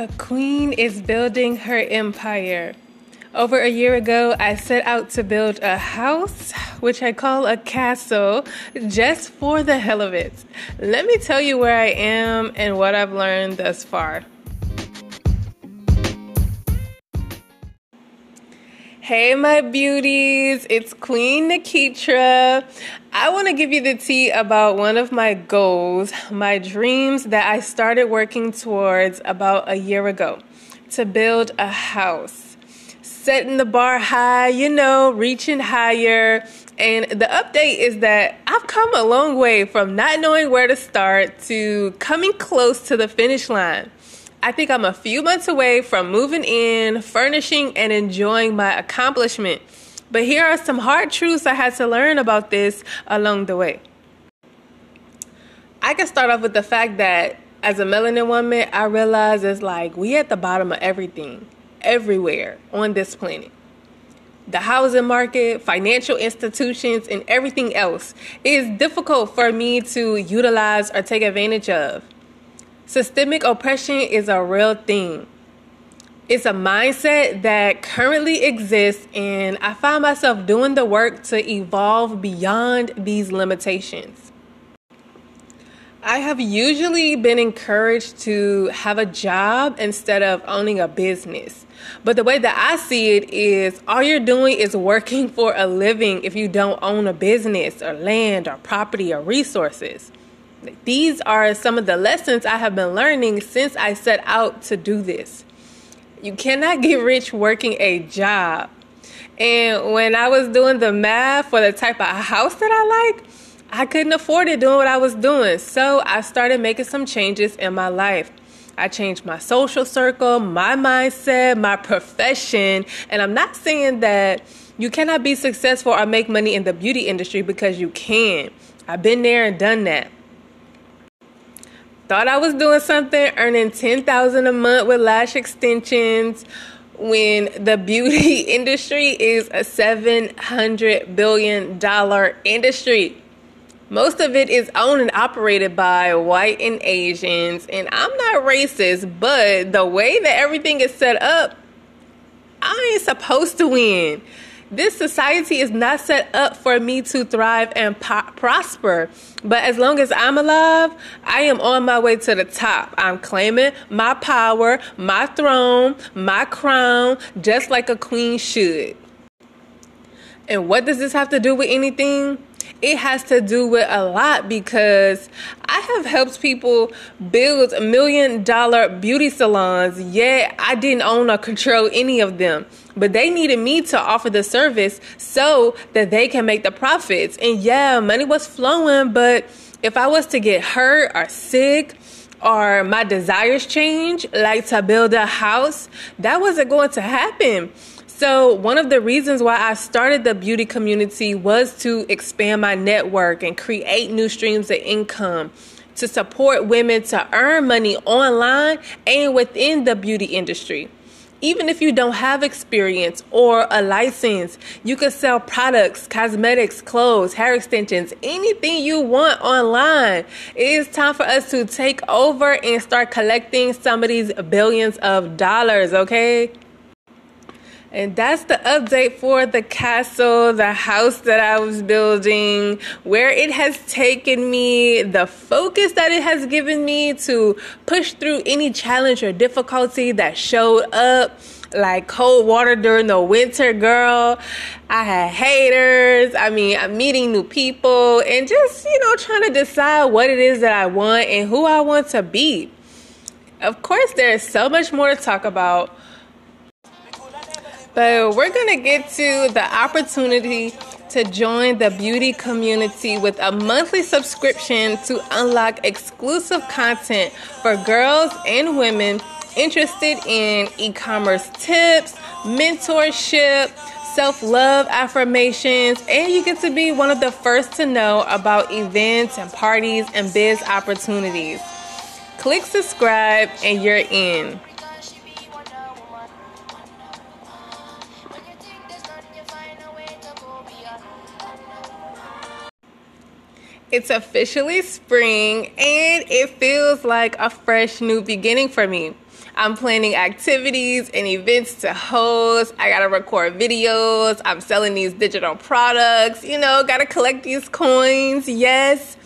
A queen is building her empire. Over a year ago, I set out to build a house, which I call a castle, just for the hell of it. Let me tell you where I am and what I've learned thus far. Hey, my beauties, it's Queen Nikitra. I want to give you the tea about one of my goals, my dreams that I started working towards about a year ago to build a house. Setting the bar high, you know, reaching higher. And the update is that I've come a long way from not knowing where to start to coming close to the finish line. I think I'm a few months away from moving in, furnishing, and enjoying my accomplishment. But here are some hard truths I had to learn about this along the way. I can start off with the fact that as a melanin woman, I realize it's like we at the bottom of everything, everywhere on this planet. The housing market, financial institutions, and everything else is difficult for me to utilize or take advantage of. Systemic oppression is a real thing. It's a mindset that currently exists, and I find myself doing the work to evolve beyond these limitations. I have usually been encouraged to have a job instead of owning a business. But the way that I see it is all you're doing is working for a living if you don't own a business or land or property or resources. These are some of the lessons I have been learning since I set out to do this. You cannot get rich working a job. And when I was doing the math for the type of house that I like, I couldn't afford it doing what I was doing. So I started making some changes in my life. I changed my social circle, my mindset, my profession. And I'm not saying that you cannot be successful or make money in the beauty industry because you can. I've been there and done that thought I was doing something, earning ten thousand a month with lash extensions, when the beauty industry is a seven hundred billion dollar industry. Most of it is owned and operated by white and Asians, and I'm not racist, but the way that everything is set up, I ain't supposed to win. This society is not set up for me to thrive and po- prosper. But as long as I'm alive, I am on my way to the top. I'm claiming my power, my throne, my crown, just like a queen should. And what does this have to do with anything? it has to do with a lot because have helped people build million dollar beauty salons, yet I didn't own or control any of them. But they needed me to offer the service so that they can make the profits. And yeah, money was flowing, but if I was to get hurt or sick, or my desires change, like to build a house, that wasn't going to happen. So, one of the reasons why I started the beauty community was to expand my network and create new streams of income to support women to earn money online and within the beauty industry. Even if you don't have experience or a license, you can sell products, cosmetics, clothes, hair extensions, anything you want online. It is time for us to take over and start collecting some of these billions of dollars, okay? And that's the update for the castle, the house that I was building, where it has taken me, the focus that it has given me to push through any challenge or difficulty that showed up. Like cold water during the winter, girl. I had haters. I mean, I'm meeting new people and just, you know, trying to decide what it is that I want and who I want to be. Of course, there's so much more to talk about but we're going to get to the opportunity to join the beauty community with a monthly subscription to unlock exclusive content for girls and women interested in e commerce tips, mentorship, self love affirmations, and you get to be one of the first to know about events and parties and biz opportunities. Click subscribe, and you're in. It's officially spring and it feels like a fresh new beginning for me. I'm planning activities and events to host. I gotta record videos. I'm selling these digital products. You know, gotta collect these coins. Yes.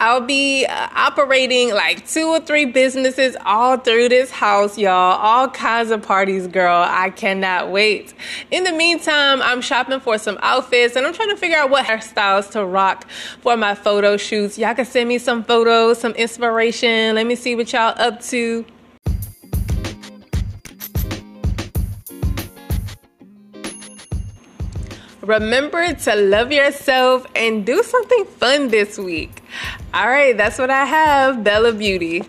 I'll be uh, operating like two or three businesses all through this house, y'all. All kinds of parties, girl. I cannot wait. In the meantime, I'm shopping for some outfits and I'm trying to figure out what hairstyles to rock for my photo shoots. Y'all can send me some photos, some inspiration. Let me see what y'all up to. Remember to love yourself and do something fun this week. All right, that's what I have. Bella Beauty.